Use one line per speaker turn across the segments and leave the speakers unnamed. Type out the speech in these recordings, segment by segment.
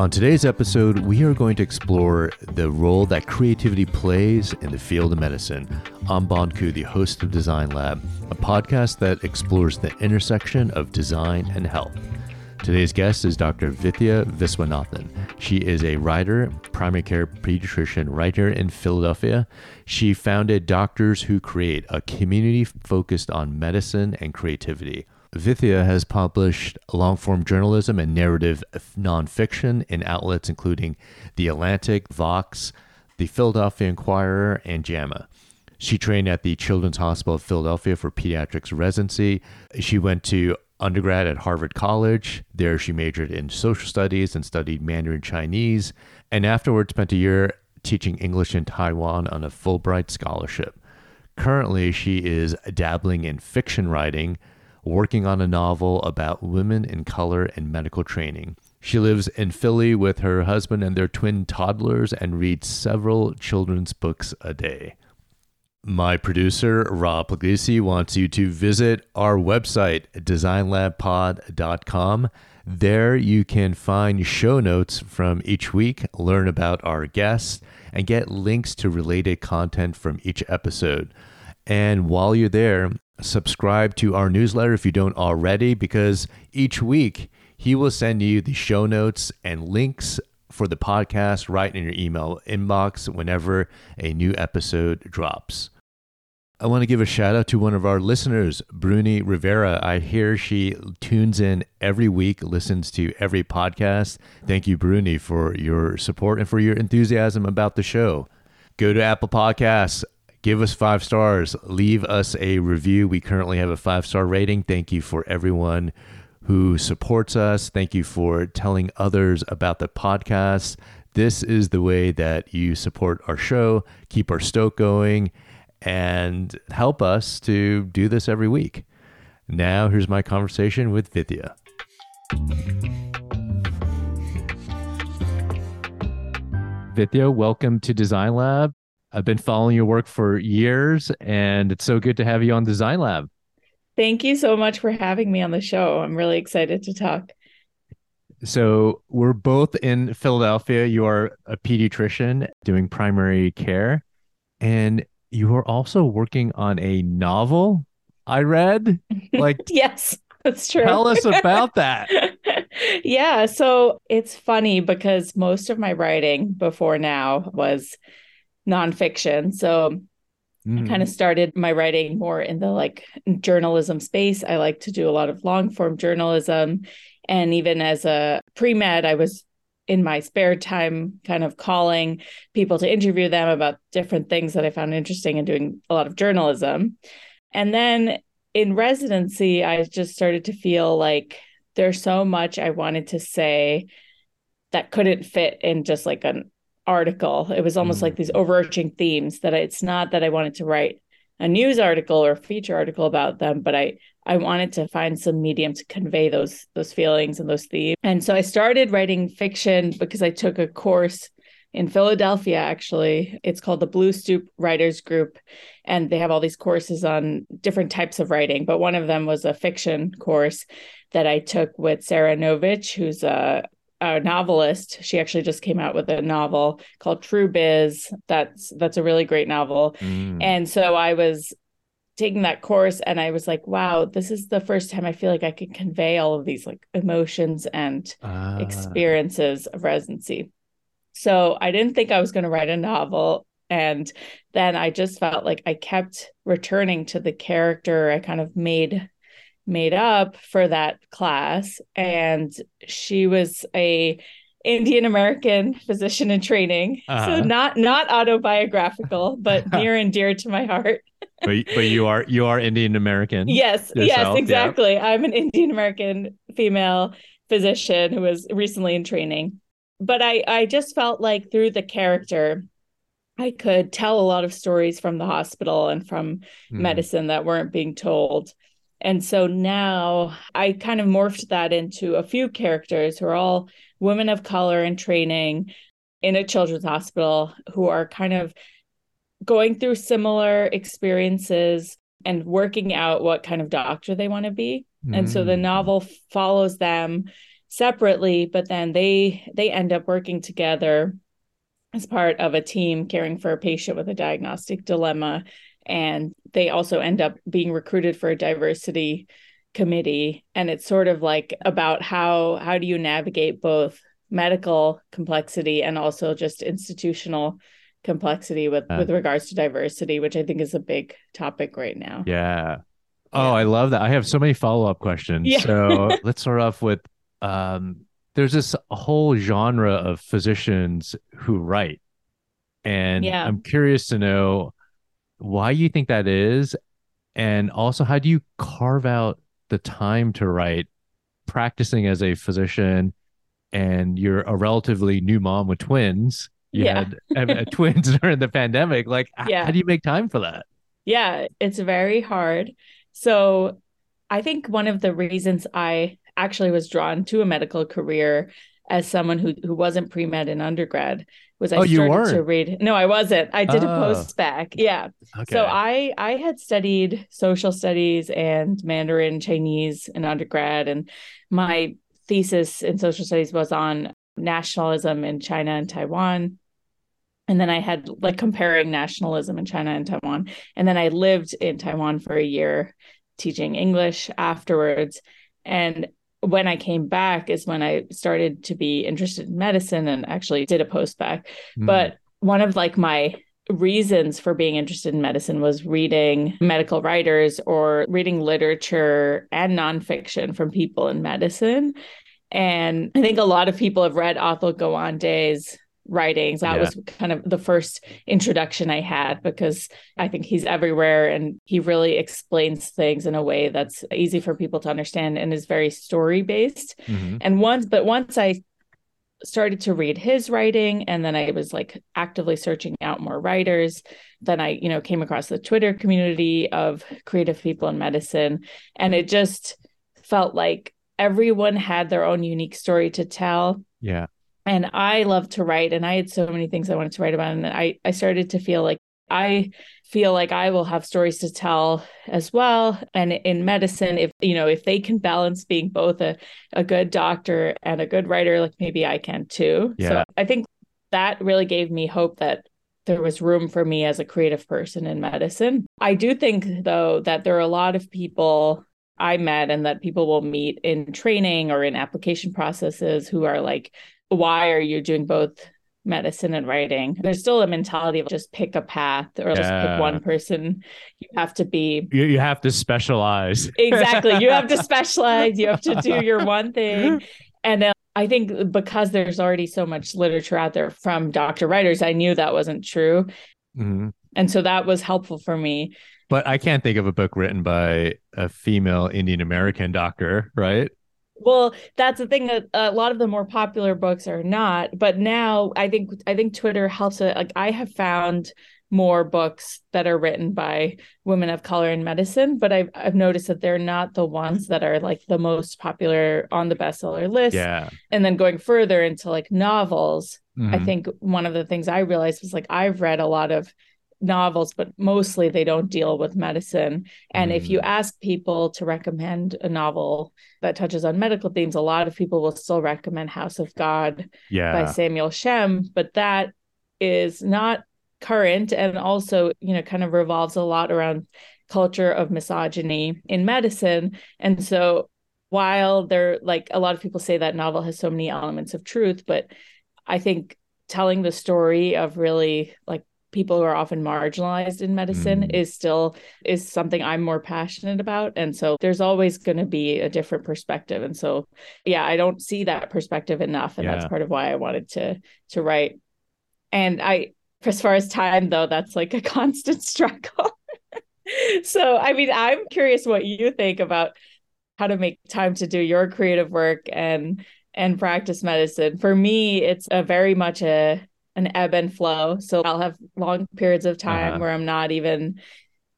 On today's episode, we are going to explore the role that creativity plays in the field of medicine. I'm Bon Ku, the host of Design Lab, a podcast that explores the intersection of design and health. Today's guest is Dr. Vidya Viswanathan. She is a writer, primary care pediatrician writer in Philadelphia. She founded Doctors Who Create, a community focused on medicine and creativity. Vidya has published long form journalism and narrative nonfiction in outlets including The Atlantic, Vox, The Philadelphia Inquirer, and JAMA. She trained at the Children's Hospital of Philadelphia for pediatrics residency. She went to undergrad at Harvard College. There, she majored in social studies and studied Mandarin Chinese, and afterwards spent a year teaching English in Taiwan on a Fulbright scholarship. Currently, she is dabbling in fiction writing, working on a novel about women in color and medical training. She lives in Philly with her husband and their twin toddlers and reads several children's books a day. My producer, Rob Puglisi, wants you to visit our website, designlabpod.com. There you can find show notes from each week, learn about our guests, and get links to related content from each episode. And while you're there, subscribe to our newsletter if you don't already, because each week he will send you the show notes and links for the podcast right in your email inbox whenever a new episode drops. I want to give a shout out to one of our listeners, Bruni Rivera. I hear she tunes in every week, listens to every podcast. Thank you, Bruni, for your support and for your enthusiasm about the show. Go to Apple Podcasts, give us five stars, leave us a review. We currently have a five star rating. Thank you for everyone who supports us. Thank you for telling others about the podcast. This is the way that you support our show, keep our stoke going and help us to do this every week. Now, here's my conversation with Vidya. Vidya, welcome to Design Lab. I've been following your work for years, and it's so good to have you on Design Lab.
Thank you so much for having me on the show. I'm really excited to talk.
So, we're both in Philadelphia. You are a pediatrician doing primary care. And you are also working on a novel I read. Like,
yes, that's true.
Tell us about that.
yeah. So it's funny because most of my writing before now was nonfiction. So mm. I kind of started my writing more in the like journalism space. I like to do a lot of long form journalism. And even as a pre med, I was in my spare time kind of calling people to interview them about different things that I found interesting and doing a lot of journalism. And then in residency, I just started to feel like there's so much I wanted to say that couldn't fit in just like an article. It was almost mm. like these overarching themes that it's not that I wanted to write a news article or a feature article about them, but I I wanted to find some medium to convey those those feelings and those themes. And so I started writing fiction because I took a course in Philadelphia actually. It's called the Blue Stoop Writers Group and they have all these courses on different types of writing, but one of them was a fiction course that I took with Sara Novic, who's a a novelist. She actually just came out with a novel called True Biz. That's that's a really great novel. Mm. And so I was taking that course and I was like, wow, this is the first time I feel like I can convey all of these like emotions and uh. experiences of residency. So I didn't think I was going to write a novel. And then I just felt like I kept returning to the character I kind of made made up for that class. And she was a Indian American physician in training. Uh-huh. So not not autobiographical, but near and dear to my heart.
but but you are you are Indian American.
Yes, yourself, yes, exactly. Yeah. I'm an Indian American female physician who was recently in training. But I I just felt like through the character I could tell a lot of stories from the hospital and from mm. medicine that weren't being told. And so now I kind of morphed that into a few characters who are all women of color in training in a children's hospital who are kind of going through similar experiences and working out what kind of doctor they want to be. Mm. And so the mm. novel follows them separately, but then they they end up working together as part of a team caring for a patient with a diagnostic dilemma and they also end up being recruited for a diversity committee. And it's sort of like about how how do you navigate both medical complexity and also just institutional complexity with uh, with regards to diversity which i think is a big topic right now.
Yeah. Oh yeah. i love that. I have so many follow-up questions. Yeah. so let's start off with um there's this whole genre of physicians who write. And yeah. i'm curious to know why you think that is and also how do you carve out the time to write practicing as a physician and you're a relatively new mom with twins you yeah. had twins during the pandemic like yeah. how do you make time for that
yeah it's very hard so i think one of the reasons i actually was drawn to a medical career as someone who who wasn't pre-med in undergrad was I oh, started to read. No, I wasn't. I did oh. a ah. post bac. Yeah. Okay. So I I had studied social studies and Mandarin Chinese in undergrad and my thesis in social studies was on nationalism in China and Taiwan. And then I had like comparing nationalism in China and Taiwan. And then I lived in Taiwan for a year teaching English afterwards. And when I came back is when I started to be interested in medicine and actually did a post bac. Mm. But one of like my reasons for being interested in medicine was reading medical writers or reading literature and nonfiction from people in medicine. And I think a lot of people have read Atul Gawande's writings. That yeah. was kind of the first introduction I had because I think he's everywhere and he really explains things in a way that's easy for people to understand and is very story based. Mm-hmm. And once, but once I started to read his writing and then I was like actively searching out more writers, then I, you know, came across the Twitter community of creative people in medicine and it just felt like everyone had their own unique story to tell.
Yeah
and I love to write and I had so many things I wanted to write about and I I started to feel like I feel like I will have stories to tell as well and in medicine if you know if they can balance being both a a good doctor and a good writer like maybe I can too. Yeah. So I think that really gave me hope that there was room for me as a creative person in medicine. I do think though that there are a lot of people I met and that people will meet in training or in application processes who are like why are you doing both medicine and writing? There's still a mentality of just pick a path or just pick one person. You have to be
you, you have to specialize.
Exactly. You have to specialize. You have to do your one thing. And uh, i think because there's already so much literature out there from doctor writers i knew that wasn't true. Mm-hmm. and so that was helpful for me.
But i can't think of a book written by a female indian american doctor right
well that's the thing that a lot of the more popular books are not but now i think i think twitter helps it like i have found more books that are written by women of color in medicine but i've, I've noticed that they're not the ones that are like the most popular on the bestseller list
yeah
and then going further into like novels mm-hmm. i think one of the things i realized was like i've read a lot of novels, but mostly they don't deal with medicine. And mm. if you mm. ask people to recommend a novel that touches on medical themes, a lot of people will still recommend House of God
yeah.
by Samuel Shem, but that is not current and also, you know, kind of revolves a lot around culture of misogyny in medicine. And so while there like a lot of people say that novel has so many elements of truth, but I think telling the story of really like people who are often marginalized in medicine mm. is still is something I'm more passionate about. And so there's always going to be a different perspective. And so yeah I don't see that perspective enough and yeah. that's part of why I wanted to to write. And I as far as time though that's like a constant struggle. So I mean I'm curious what you think about how to make time to do your creative work and and practice medicine. For me it's a very much a an ebb and flow. So I'll have long periods of time uh-huh. where I'm not even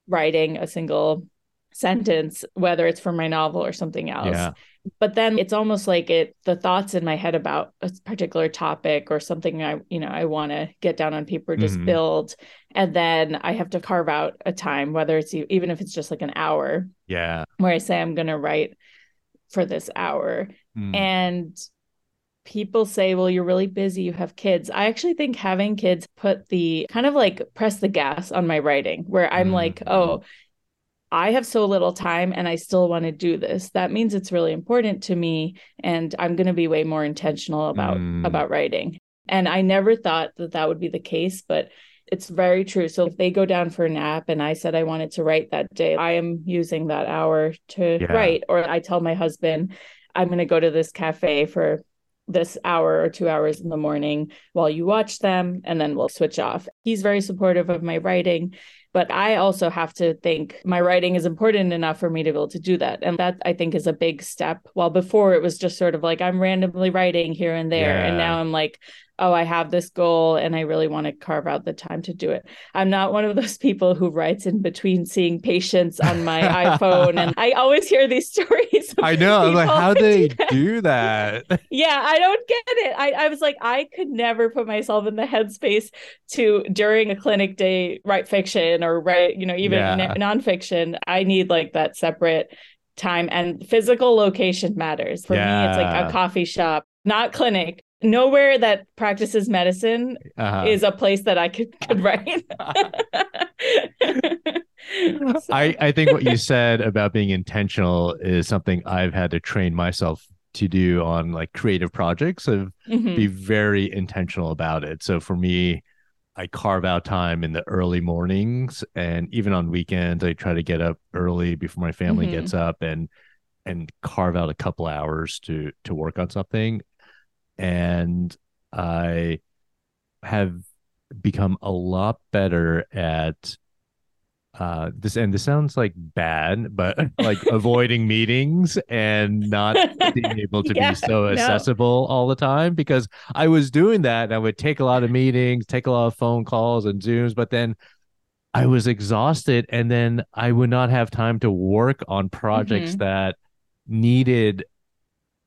writing a single sentence, whether it's for my novel or something else. Yeah. But then it's almost like it the thoughts in my head about a particular topic or something I, you know, I want to get down on paper, just mm-hmm. build. And then I have to carve out a time, whether it's even if it's just like an hour.
Yeah.
Where I say I'm gonna write for this hour.
Mm.
And people say, well, you're really busy, you have kids. I actually think having kids put the kind of like press the gas on my writing, where I'm mm. like, oh, I have so little time and I still want to do this. That means it's really important to me and I'm going to be way more intentional about mm. about writing. And I never thought that that would be the case, but it's very true. So if they go down for a nap and I said I wanted to write that day, I am using that hour to yeah. write or I tell my husband I'm going to go to this cafe for this hour or two hours in the morning while you watch them and then we'll switch off. He's very supportive of my writing but I also have to think my writing is important enough for me to be able to do that. And that I think is a big step. While before it was just sort of like I'm randomly writing here and there. Yeah. And now I'm like, oh, I have this goal and I really want to carve out the time to do it. I'm not one of those people who writes in between seeing patients on my iPhone. And I always hear these stories.
I know. I'm like, how do they do that?
yeah, I don't get it. I, I was like, I could never put myself in the headspace to during a clinic day write fiction or write, you know, even yeah. nonfiction. I need like that separate time and physical location matters. For yeah. me, it's like a coffee shop, not clinic, nowhere that practices medicine uh-huh. is a place that I could could write.
so. I I think what you said about being intentional is something I've had to train myself to do on like creative projects of mm-hmm. be very intentional about it. So for me, I carve out time in the early mornings and even on weekends I try to get up early before my family mm-hmm. gets up and and carve out a couple hours to to work on something and I have become a lot better at uh this and this sounds like bad but like avoiding meetings and not being able to yeah, be so accessible no. all the time because i was doing that and i would take a lot of meetings take a lot of phone calls and zooms but then i was exhausted and then i would not have time to work on projects mm-hmm. that needed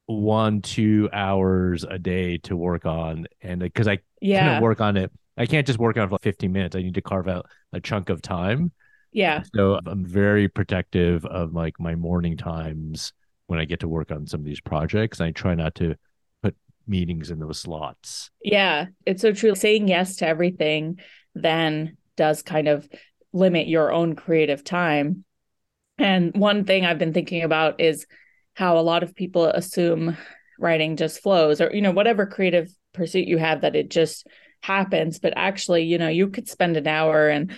one two hours a day to work on and uh, because i yeah. can't work on it. I can't just work on it for 15 minutes. I need to carve out a chunk of time.
Yeah.
So i'm very protective of like my morning times when i get to work on some of these projects i try not to put meetings in those slots.
Yeah. It's so true. Saying yes to everything then does kind of limit your own creative time. And one thing i've been thinking about is how a lot of people assume writing just flows or you know whatever creative pursuit you have that it just happens but actually you know you could spend an hour and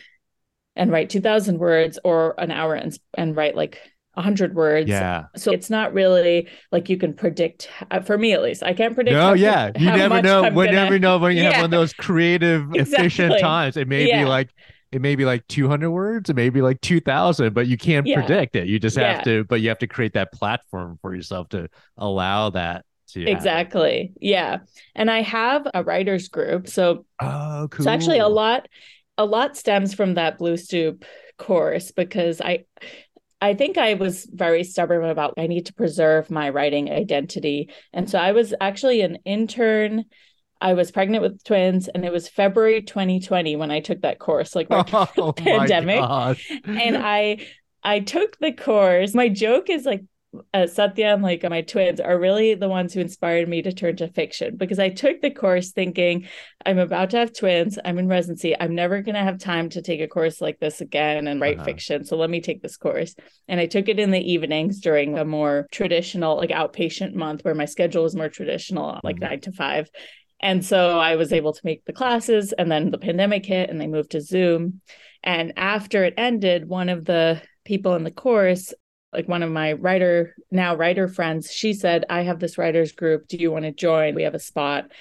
and write 2000 words or an hour and and write like 100 words
yeah
so it's not really like you can predict uh, for me at least i can't predict
no yeah you never know we never know when you yeah. have one of those creative exactly. efficient times it may yeah. be like it may be like 200 words, it may be like 2000, but you can't yeah. predict it. You just have yeah. to, but you have to create that platform for yourself to allow that to
exactly. Yeah. And I have a writers group. So
oh, cool.
it's actually a lot, a lot stems from that Blue Stoop course because I, I think I was very stubborn about I need to preserve my writing identity. And so I was actually an intern I was pregnant with twins, and it was February 2020 when I took that course, like right oh, pandemic. and I I took the course. My joke is like uh, Satya and like my twins are really the ones who inspired me to turn to fiction because I took the course thinking I'm about to have twins. I'm in residency. I'm never going to have time to take a course like this again and write uh-huh. fiction. So let me take this course. And I took it in the evenings during a more traditional, like outpatient month where my schedule was more traditional, like mm-hmm. nine to five. And so I was able to make the classes, and then the pandemic hit and they moved to Zoom. And after it ended, one of the people in the course, like one of my writer, now writer friends, she said, I have this writers group. Do you want to join? We have a spot.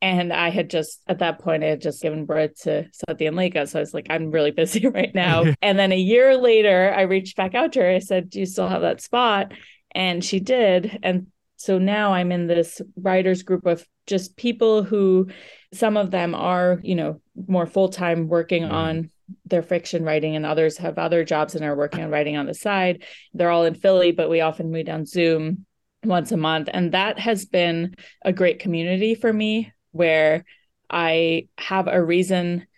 And I had just, at that point, I had just given birth to Satya and Leica. So I was like, I'm really busy right now. and then a year later, I reached back out to her. I said, Do you still have that spot? And she did. And so now I'm in this writers group of just people who some of them are, you know, more full-time working mm. on their fiction writing and others have other jobs and are working on writing on the side. They're all in Philly, but we often meet on Zoom once a month and that has been a great community for me where I have a reason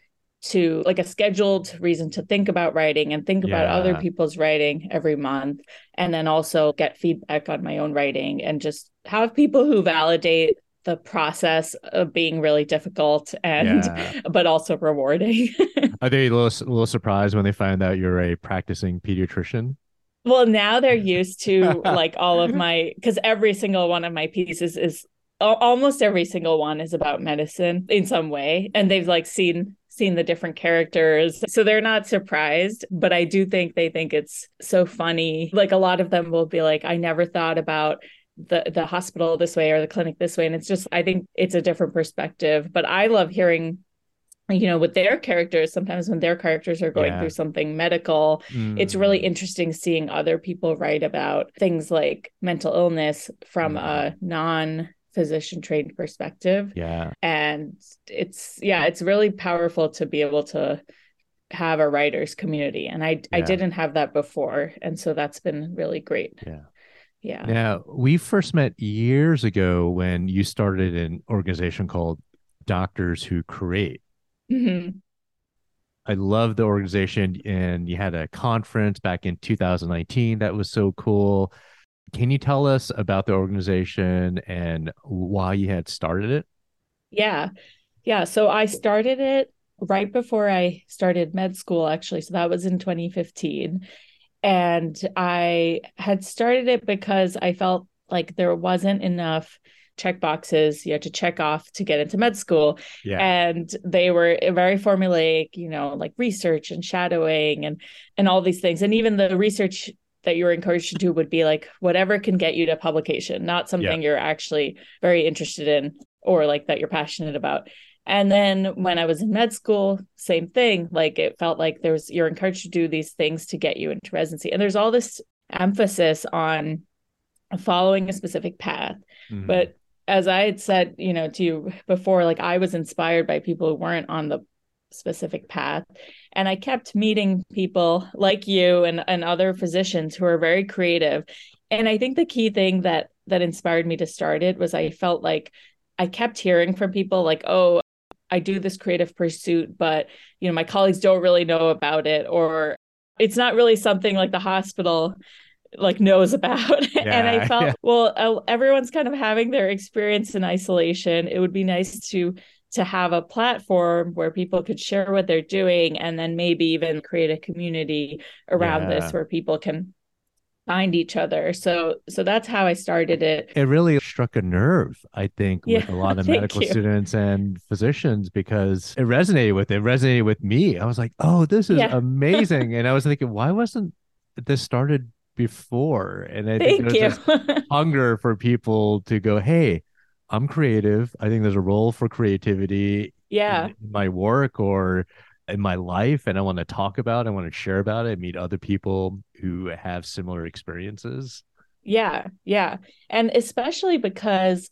to like a scheduled reason to think about writing and think about other people's writing every month and then also get feedback on my own writing and just have people who validate the process of being really difficult and yeah. but also rewarding.
Are they a little, a little surprised when they find out you're a practicing pediatrician?
Well, now they're used to like all of my because every single one of my pieces is almost every single one is about medicine in some way and they've like seen seen the different characters so they're not surprised but i do think they think it's so funny like a lot of them will be like i never thought about the the hospital this way or the clinic this way and it's just i think it's a different perspective but i love hearing you know with their characters sometimes when their characters are going yeah. through something medical mm. it's really mm. interesting seeing other people write about things like mental illness from mm. a non physician trained perspective
yeah
and it's yeah it's really powerful to be able to have a writers community and i yeah. i didn't have that before and so that's been really great
yeah
yeah.
Now, we first met years ago when you started an organization called Doctors Who Create.
Mm-hmm.
I love the organization, and you had a conference back in 2019 that was so cool. Can you tell us about the organization and why you had started it?
Yeah. Yeah. So I started it right before I started med school, actually. So that was in 2015. And I had started it because I felt like there wasn't enough check boxes you had to check off to get into med school.
Yeah.
And they were very formulaic, you know, like research and shadowing and and all these things. And even the research that you were encouraged to do would be like whatever can get you to publication, not something yeah. you're actually very interested in or like that you're passionate about. And then when I was in med school, same thing. Like it felt like there was you're encouraged to do these things to get you into residency. And there's all this emphasis on following a specific path. Mm-hmm. But as I had said, you know, to you before, like I was inspired by people who weren't on the specific path. And I kept meeting people like you and, and other physicians who are very creative. And I think the key thing that that inspired me to start it was I felt like I kept hearing from people like, oh, I do this creative pursuit, but you know, my colleagues don't really know about it, or it's not really something like the hospital like knows about. Yeah, and I felt, yeah. well, everyone's kind of having their experience in isolation. It would be nice to to have a platform where people could share what they're doing and then maybe even create a community around yeah. this where people can find each other. So so that's how I started it.
It really struck a nerve, I think, yeah, with a lot of medical you. students and physicians because it resonated with it. resonated with me. I was like, "Oh, this is yeah. amazing." and I was thinking, "Why wasn't this started before?" And I
thank think
there's this hunger for people to go, "Hey, I'm creative. I think there's a role for creativity
yeah.
in my work or in my life and I want to talk about, It, I want to share about it, meet other people who have similar experiences.
Yeah, yeah. And especially because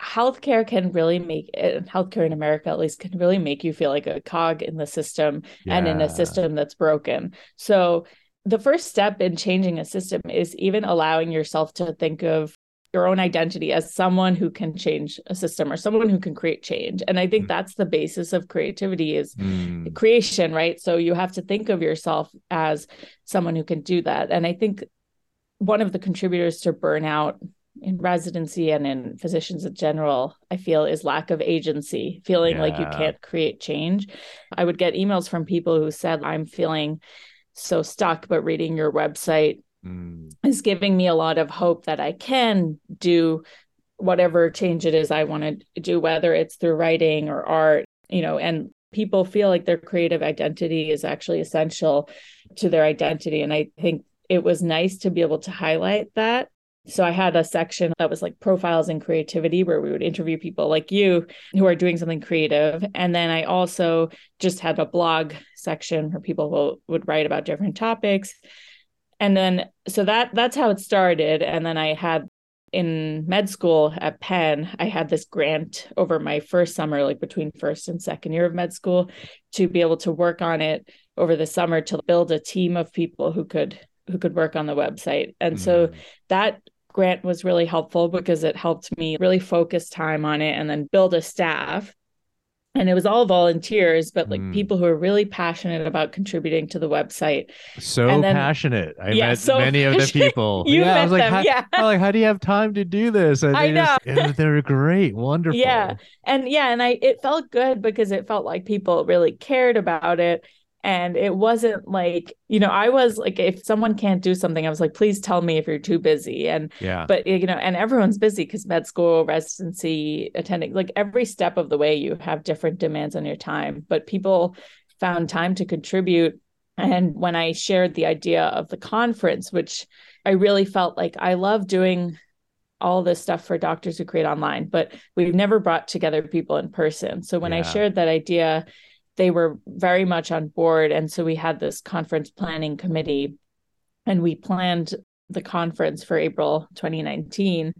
healthcare can really make it, healthcare in America at least can really make you feel like a cog in the system yeah. and in a system that's broken. So the first step in changing a system is even allowing yourself to think of your own identity as someone who can change a system or someone who can create change and i think mm. that's the basis of creativity is mm. creation right so you have to think of yourself as someone who can do that and i think one of the contributors to burnout in residency and in physicians in general i feel is lack of agency feeling yeah. like you can't create change i would get emails from people who said i'm feeling so stuck but reading your website mm. is giving me a lot of hope that I can do whatever change it is I want to do, whether it's through writing or art, you know, and people feel like their creative identity is actually essential to their identity. And I think it was nice to be able to highlight that. So I had a section that was like profiles in creativity where we would interview people like you who are doing something creative. And then I also just had a blog section where people will, would write about different topics and then so that that's how it started and then i had in med school at penn i had this grant over my first summer like between first and second year of med school to be able to work on it over the summer to build a team of people who could who could work on the website and mm-hmm. so that grant was really helpful because it helped me really focus time on it and then build a staff and it was all volunteers but like mm. people who are really passionate about contributing to the website.
So then, passionate. I yeah, met so many of the people.
You yeah
met
i was like them,
how,
yeah.
like how do you have time to do this?
And i know.
just, they're great. Wonderful.
Yeah. And yeah and i it felt good because it felt like people really cared about it and it wasn't like you know i was like if someone can't do something i was like please tell me if you're too busy. And
yeah.
but you know and everyone's busy because med school residency attending like every step of the way you have different demands on your time. But people found time to contribute. And when i shared the idea of the conference which i really felt like i love doing all this stuff for doctors who create online but we've never brought together people in person. So when yeah. i shared that idea they were very much on board. And so we had this conference planning committee and we planned the conference for April 2019.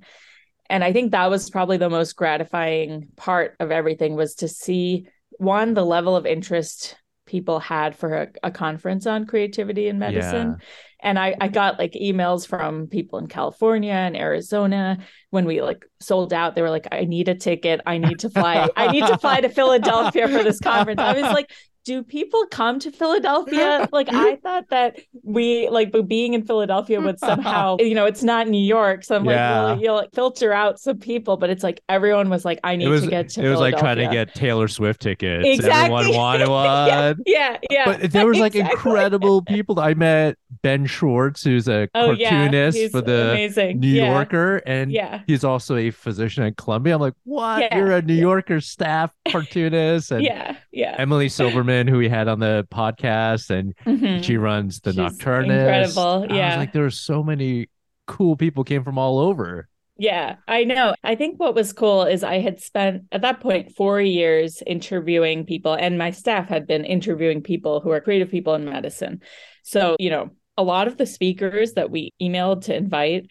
And I think that was probably the most gratifying part of everything was to see one, the level of interest people had for a, a conference on creativity in medicine. Yeah and I, I mm-hmm. got like emails from people in California and Arizona when we like sold out. They were like, I need a ticket. I need to fly. I need to fly to Philadelphia for this conference. I was like, do people come to Philadelphia? Like I thought that we like being in Philadelphia would somehow, you know, it's not New York. So I'm yeah. like, well, you'll filter out some people, but it's like everyone was like, I need
was,
to get to
It was like trying to get Taylor Swift tickets. Exactly. Everyone wanted one.
yeah, yeah, yeah.
But there was like exactly. incredible people. I met Ben Schwartz, who's a oh, cartoonist yeah. for the amazing. New yeah. Yorker. And
yeah.
he's also a physician at Columbia. I'm like, what? You're a New Yorker staff cartoonist. And
yeah, yeah.
Emily Silverman who we had on the podcast, and mm-hmm. she runs the She's Nocturnist.
Incredible, yeah.
like there were so many cool people came from all over.
Yeah, I know. I think what was cool is I had spent at that point four years interviewing people, and my staff had been interviewing people who are creative people in medicine. So, you know, a lot of the speakers that we emailed to invite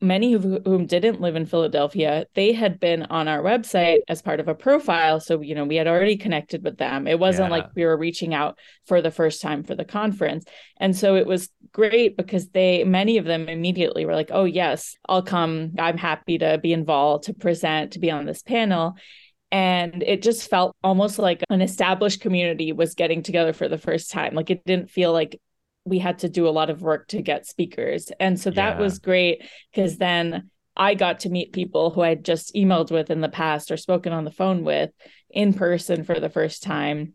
many of whom didn't live in Philadelphia, they had been on our website as part of a profile. So, you know, we had already connected with them. It wasn't yeah. like we were reaching out for the first time for the conference. And so it was great because they, many of them immediately were like, oh, yes, I'll come. I'm happy to be involved, to present, to be on this panel. And it just felt almost like an established community was getting together for the first time. Like it didn't feel like we had to do a lot of work to get speakers. And so that yeah. was great because then I got to meet people who I'd just emailed with in the past or spoken on the phone with in person for the first time.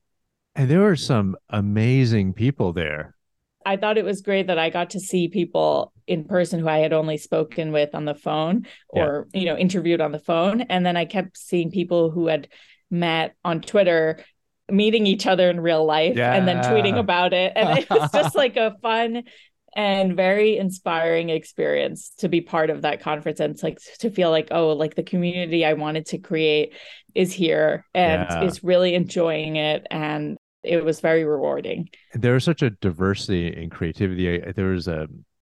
And there were some amazing people there.
I thought it was great that I got to see people in person who I had only spoken with on the phone or, yeah. you know, interviewed on the phone. And then I kept seeing people who had met on Twitter meeting each other in real life yeah. and then tweeting about it. And it was just like a fun and very inspiring experience to be part of that conference and it's like to feel like oh like the community i wanted to create is here and yeah. is really enjoying it and it was very rewarding
there was such a diversity in creativity there was a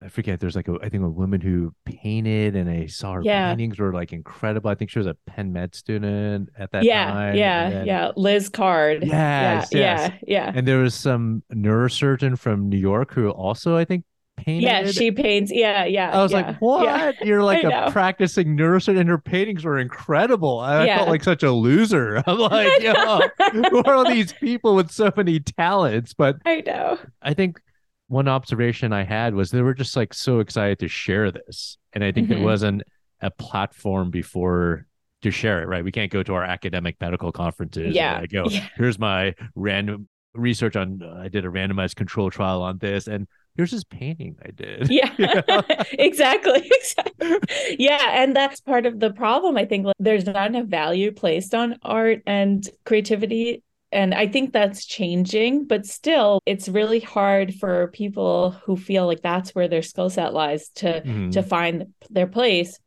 I forget. There's like a I think a woman who painted, and I saw her yeah. paintings were like incredible. I think she was a Penn Med student at that
yeah,
time.
Yeah, yeah, yeah. Liz Card.
Yes,
yeah,
yes.
yeah, yeah.
And there was some neurosurgeon from New York who also I think painted.
Yeah, she paints. Yeah, yeah.
I was
yeah,
like, what?
Yeah.
You're like a practicing neurosurgeon, and her paintings were incredible. I yeah. felt like such a loser. I'm like, yo, who are all these people with so many talents? But
I know.
I think one observation I had was they were just like so excited to share this. And I think mm-hmm. there wasn't a platform before to share it, right? We can't go to our academic medical conferences.
Yeah.
I go,
yeah.
here's my random research on, uh, I did a randomized control trial on this. And here's this painting I did.
Yeah, exactly. exactly. Yeah. And that's part of the problem. I think like, there's not enough value placed on art and creativity and I think that's changing, but still, it's really hard for people who feel like that's where their skill set lies to mm-hmm. to find their place.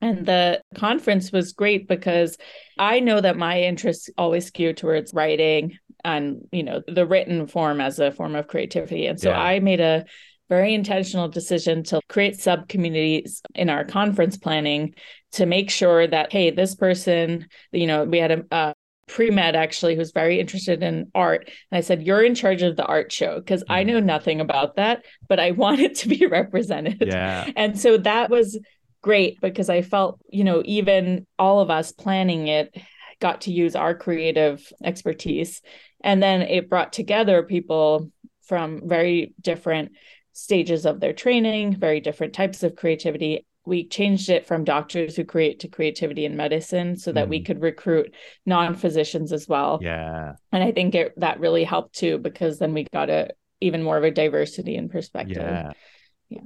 And the conference was great because I know that my interests always skew towards writing and you know the written form as a form of creativity. And so yeah. I made a very intentional decision to create sub communities in our conference planning to make sure that hey this person you know we had a, a pre-med actually who's very interested in art and i said you're in charge of the art show because i know mm. nothing about that but i want it to be represented
yeah
and so that was great because i felt you know even all of us planning it got to use our creative expertise. And then it brought together people from very different stages of their training, very different types of creativity. We changed it from doctors who create to creativity in medicine so that mm. we could recruit non physicians as well.
Yeah.
And I think it, that really helped too, because then we got a even more of a diversity in perspective.
Yeah. Yeah.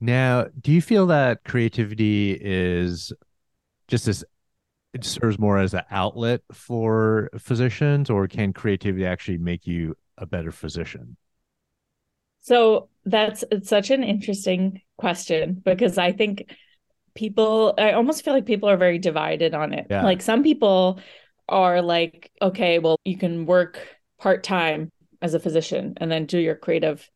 Now, do you feel that creativity is just as it serves more as an outlet for physicians, or can creativity actually make you a better physician?
So that's it's such an interesting question because I think people, I almost feel like people are very divided on it. Yeah. Like some people are like, okay, well, you can work part time as a physician and then do your creative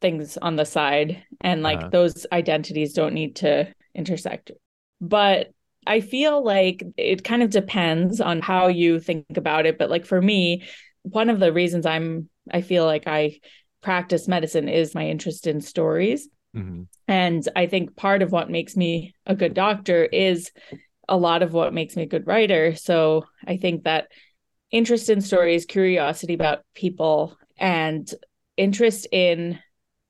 things on the side and like uh-huh. those identities don't need to intersect but i feel like it kind of depends on how you think about it but like for me one of the reasons i'm i feel like i practice medicine is my interest in stories mm-hmm. and i think part of what makes me a good doctor is a lot of what makes me a good writer so i think that interest in stories curiosity about people and interest in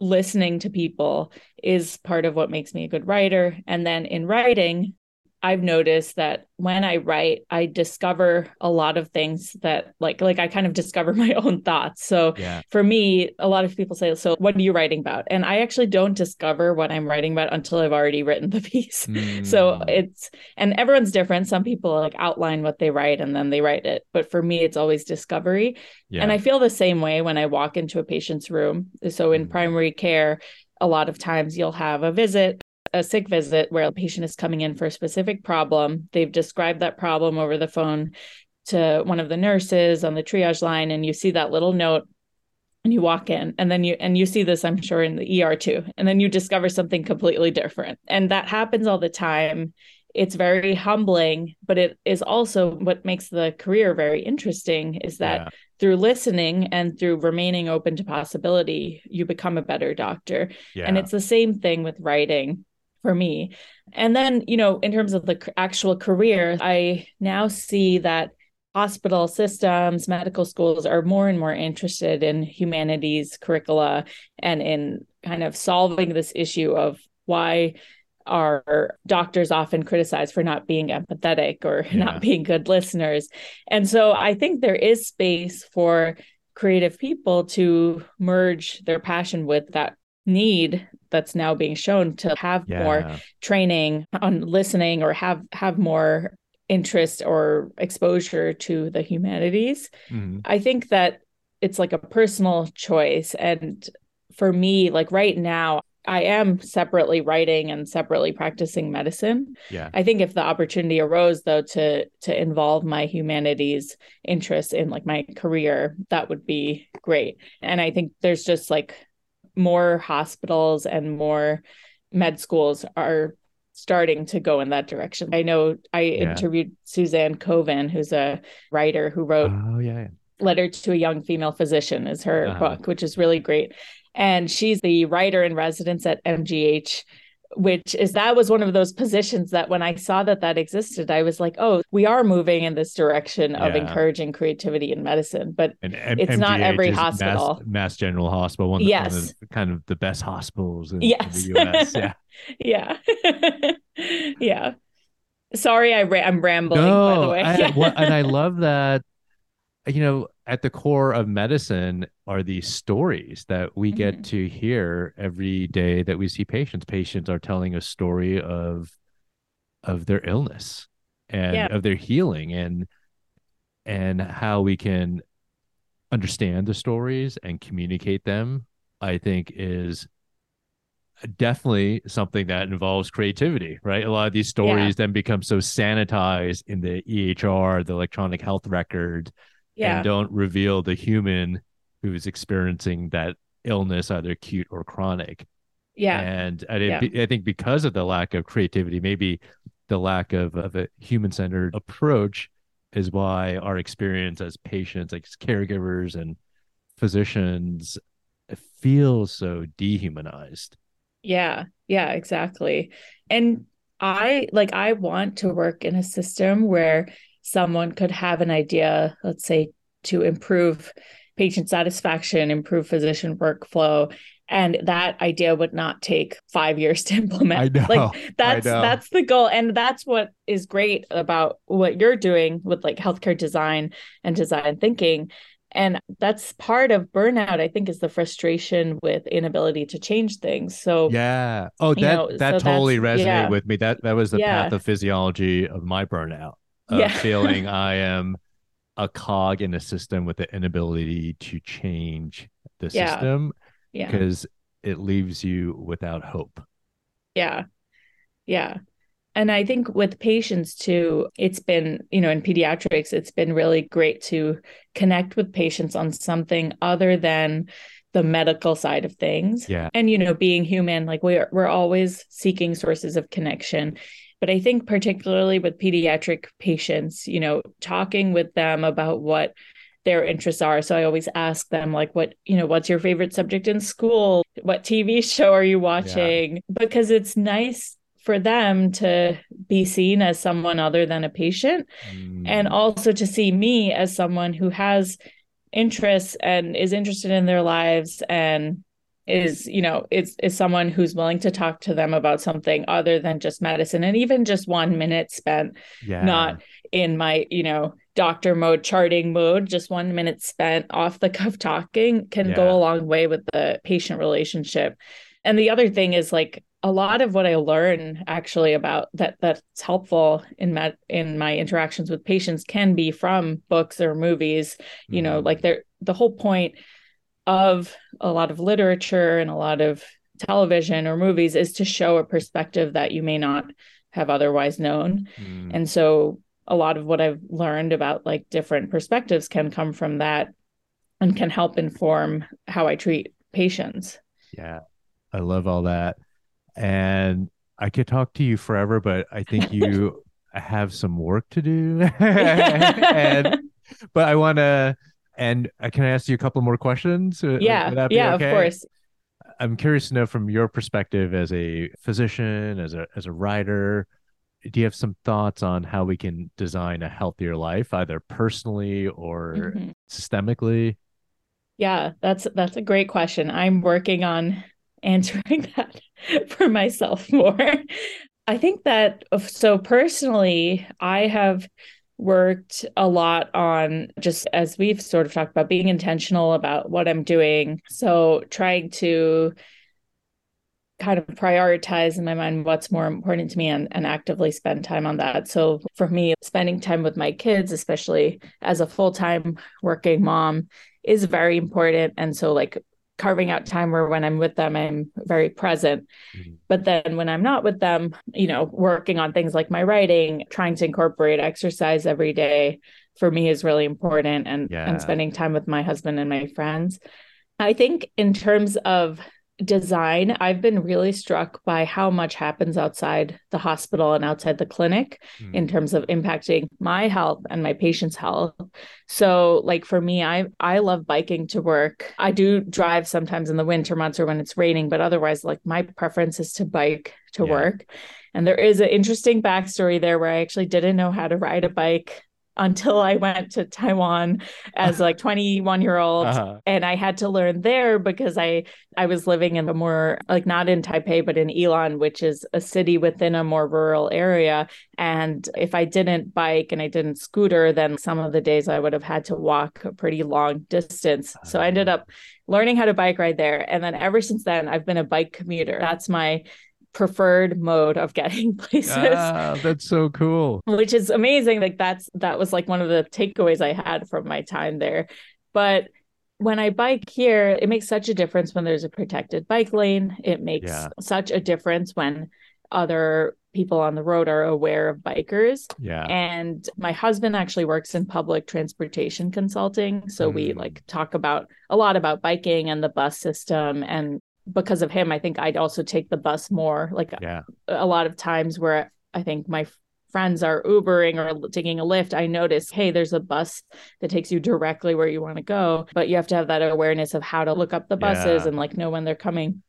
listening to people is part of what makes me a good writer. And then in writing, I've noticed that when I write, I discover a lot of things that like like I kind of discover my own thoughts. So yeah. for me, a lot of people say, "So what are you writing about?" And I actually don't discover what I'm writing about until I've already written the piece. Mm. So it's and everyone's different. Some people like outline what they write and then they write it, but for me, it's always discovery. Yeah. And I feel the same way when I walk into a patient's room. So in mm. primary care, a lot of times you'll have a visit a sick visit where a patient is coming in for a specific problem. They've described that problem over the phone to one of the nurses on the triage line, and you see that little note and you walk in and then you and you see this i'm sure in the er too and then you discover something completely different and that happens all the time it's very humbling but it is also what makes the career very interesting is that yeah. through listening and through remaining open to possibility you become a better doctor yeah. and it's the same thing with writing for me. And then, you know, in terms of the actual career, I now see that hospital systems, medical schools are more and more interested in humanities curricula and in kind of solving this issue of why are doctors often criticized for not being empathetic or yeah. not being good listeners. And so I think there is space for creative people to merge their passion with that need that's now being shown to have yeah. more training on listening or have have more interest or exposure to the humanities mm-hmm. i think that it's like a personal choice and for me like right now I am separately writing and separately practicing medicine.
Yeah.
I think if the opportunity arose though to to involve my humanities interests in like my career, that would be great. And I think there's just like more hospitals and more med schools are starting to go in that direction. I know I yeah. interviewed Suzanne Koven, who's a writer who wrote
oh, yeah.
Letter to a Young Female Physician is her uh-huh. book, which is really great. And she's the writer in residence at MGH which is that was one of those positions that when I saw that that existed, I was like, oh, we are moving in this direction of yeah. encouring creativity in medicine, but and M- it's MGH not every hospital.
Mass, Mass, General Hospital, one,
yes.
one of the, kind of the best hospitals in,
yes.
in the US.
Yeah. yeah. yeah. Sorry, I ra- I'm rambling, no, by the way.
I, well, and I love that, you know, at the core of medicine are these stories that we get mm-hmm. to hear every day that we see patients patients are telling a story of of their illness and yeah. of their healing and and how we can understand the stories and communicate them i think is definitely something that involves creativity right a lot of these stories yeah. then become so sanitized in the ehr the electronic health record yeah. and don't reveal the human who's experiencing that illness, either acute or chronic.
Yeah.
And I, yeah. I think because of the lack of creativity, maybe the lack of, of a human centered approach is why our experience as patients, like caregivers and physicians, feels so dehumanized.
Yeah. Yeah, exactly. And I like, I want to work in a system where someone could have an idea, let's say, to improve patient satisfaction, improve physician workflow, and that idea would not take five years to implement.
I know,
like that's
know.
that's the goal, and that's what is great about what you're doing with like healthcare design and design thinking. And that's part of burnout, I think, is the frustration with inability to change things. So
yeah, oh, that
know,
that
so
totally resonated
yeah.
with me. That that was the
Yeah.
pathophysiology of my burnout. Of
Yeah.
feeling I am a cog in a system with the inability to change the
Yeah.
system
yeah.
because it leaves you without hope.
Yeah. Yeah. And I think with patients too, it's been, you know, in pediatrics, it's been really great to connect with patients on something other than the medical side of things.
Yeah.
And, you know, being human, like we're we're always seeking sources of connection. But I think particularly with pediatric patients, you know, talking with them about what their interests are. So I always ask them like what, you know, what's your favorite subject in school? What TV show are you watching? Because it's nice for them to be seen as someone other than a patient and
Mm.
also to see me as someone who has interests and is interested in their lives and is you know is is someone who's willing to talk to them about something other than just medicine and even just one minute spent
yeah.
not in my you know doctor mode charting mode just one minute spent off the cuff talking can
Yeah.
go a long way with the patient relationship and the other thing is like a lot of what i learn actually about that that's helpful in my in my interactions with patients can be from books or movies you know
Mhm.
like they're the whole point of a lot of literature and a lot of television or movies is to show a perspective that you may not have otherwise known
Mm.
and so a lot of what I've learned about like different perspectives can come from that and can help inform how I treat patients.
Yeah, I love all that. And I could talk to you forever, but I think you have some work to do. and but I want to, and I can I ask you a couple more questions.
Yeah.
that be
Yeah,
okay?
of course.
I'm curious to know from your perspective as a physician, as a as a writer, do you have some thoughts on how we can design a healthier life, either personally or
Mhm.
systemically?
Yeah, that's that's a great question. I'm working on answering that for myself more. I think that so personally, I have worked a lot on just as we've sort of talked about being intentional about what I'm doing. So trying to kind of prioritize in my mind what's more important to me and, and actively spend time on that. So for me, spending time with my kids, especially as a full-time working mom, is very important. And so like carving out time where when I'm with them, I'm very present.
Mhm.
But then when I'm not with them, you know, working on things like my writing, trying to incorporate exercise every day for me is really important and
Yeah.
and spending time with my husband and my friends. I think in terms of design, I've been really struck by how much happens outside the hospital and outside the clinic in
Mm.
terms of impacting my health and my patients' health. So like for me, I I love biking to work. I do drive sometimes in the winter months or when it's raining, but otherwise like my preference is to bike to
Yeah.
work. And there is an interesting backstory there where I actually didn't know how to ride a bike until I went to Taiwan as like 21 year old
Uh-huh.
and I had to learn there because I I was living in a more like not in Taipei but in Yilan which is a city within a more rural area and if I didn't bike and I didn't scooter then some of the days I would have had to walk a pretty long distance so I ended
Ah.
up learning how to bike ride there and then ever since then I've been a bike commuter that's my preferred mode of getting places
Ah, that's so cool.
which is amazing like that's that was like one of the takeaways i had from my time there but when i bike here it makes such a difference when there's a protected bike lane it makes
Yeah.
such a difference when other people on the road are aware of bikers
Yeah.
and my husband actually works in public transportation consulting so we
Mm.
like talk about a lot about biking and the bus system and because of him i think i'd also take the bus more like
Yeah.
a lot of times where I think my friends are Ubering or taking a Lyft, I notice, hey, there's a bus that takes you directly where you want to go, but you have to have that awareness of how to look up the buses
Yeah.
and like know when they're coming.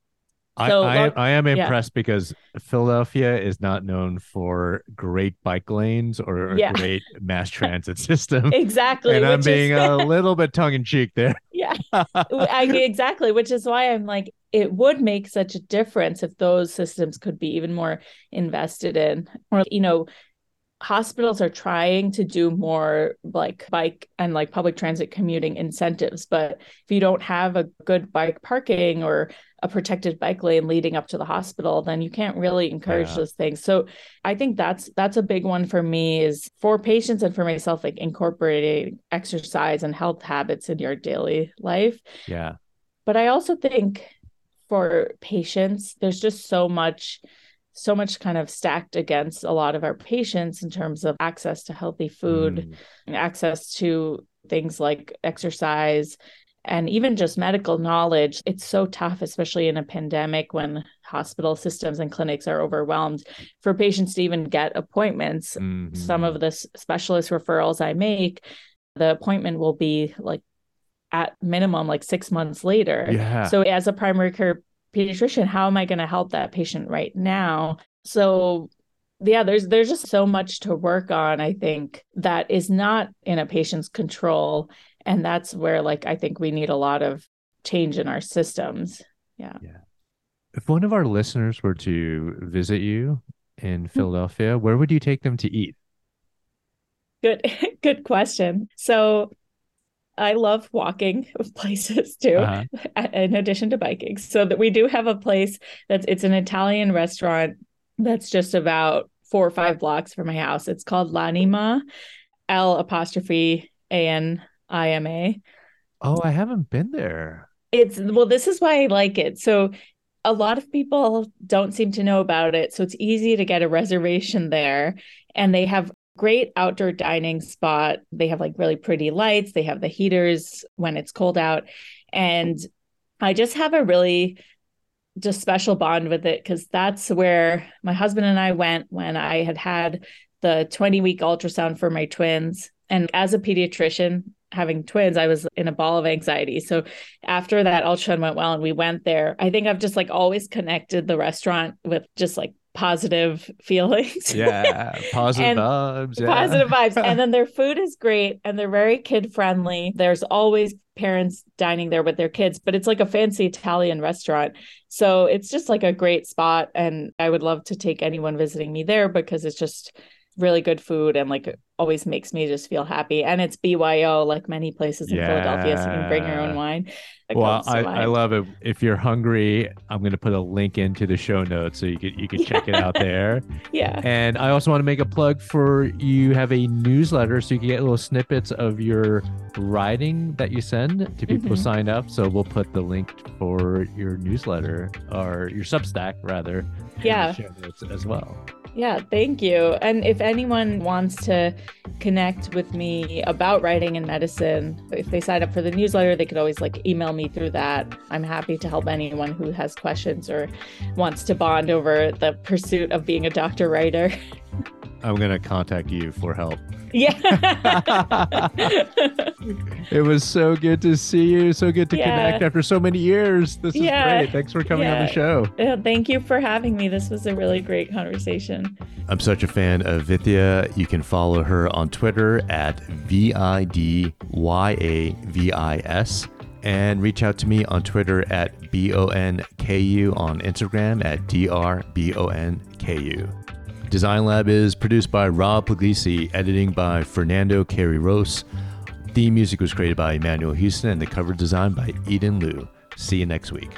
So, I, I, I, am impressed yeah. because Philadelphia is not known for great bike lanes or yeah. great mass transit system.
exactly.
And I'm being is... a little bit tongue in cheek there.
Yeah, I, exactly. Which is why I'm like, it would make such a difference if those systems could be even more invested in. Or, you know, hospitals are trying to do more like bike and like public transit commuting incentives but if you don't have a good bike parking or a protected bike lane leading up to the hospital then you can't really encourage yeah. those things. So i think that's that's a big one for me is for patients and for myself like incorporating exercise and health habits in your daily life.
Yeah.
But i also think for patients there's just so much so much kind of stacked against a lot of our patients in terms of access to healthy food, mm. access to things like exercise, and even just medical knowledge. It's so tough, especially in a pandemic when hospital systems and clinics are overwhelmed for patients to even get appointments. Mm-hmm. Some of the specialist referrals I make, the appointment will be like at minimum like six months later.
Yeah.
So as a primary care pediatrician how am i going to help that patient right now? So yeah there's there's just so much to work on i think that is not in a patient's control and that's where like i think we need a lot of change in our systems. Yeah.
Yeah. If one of our listeners were to visit you in hmm. philadelphia where would you take them to eat?
Good good question. So I love walking places too, uh-huh. in addition to biking. So that we do have a place that's it's an Italian restaurant that's just about four or five blocks from my house. It's called L'Anima, L apostrophe A N I M A.
Oh, I haven't been there.
It's well, this is why I like it. So a lot of people don't seem to know about it. So it's easy to get a reservation there. And they have great outdoor dining spot. They have like really pretty lights, they have the heaters when it's cold out. And I just have a really just special bond with it because that's where my husband and I went when I had had the 20 week ultrasound for my twins. And as a pediatrician, having twins, I was in a ball of anxiety. So after that ultrasound went well and we went there, I think I've just like always connected the restaurant with just like positive feelings.
Yeah, positive vibes. Yeah.
Positive vibes. And then their food is great and they're very kid friendly. There's always parents dining there with their kids, but it's like a fancy Italian restaurant. So it's just like a great spot. And I would love to take anyone visiting me there because it's just really good food and like always makes me just feel happy. And it's BYO, like many places in yeah. Philadelphia, so you can bring your own wine.
well, I, I love it. If you're hungry, I'm going to put a link into the show notes so you could you can check it out there.
Yeah.
And I also want to make a plug for you have a newsletter so you can get little snippets of your writing that you send to people mm-hmm. who sign up. So we'll put the link for your newsletter or your Substack rather.
Yeah.
as well.
Yeah, thank you. And if anyone wants to connect with me about writing and medicine, if they sign up for the newsletter, they could always like email me through that. I'm happy to help anyone who has questions or wants to bond over the pursuit of being a doctor writer.
I'm going to contact you for help.
Yeah.
it was so good to see you. So good to yeah. connect after so many years. This is yeah. great. Thanks for coming yeah. on the show.
Uh, thank you for having me. This was a really great conversation.
I'm such a fan of Vidya. You can follow her on Twitter at V I D Y A V I S and reach out to me on Twitter at B O N K U on Instagram at D R B O N K U. Design Lab is produced by Rob Puglisi, editing by Fernando Carey-Rose. Theme music was created by Emmanuel Houston and the cover design by Eden Liu. See you next week.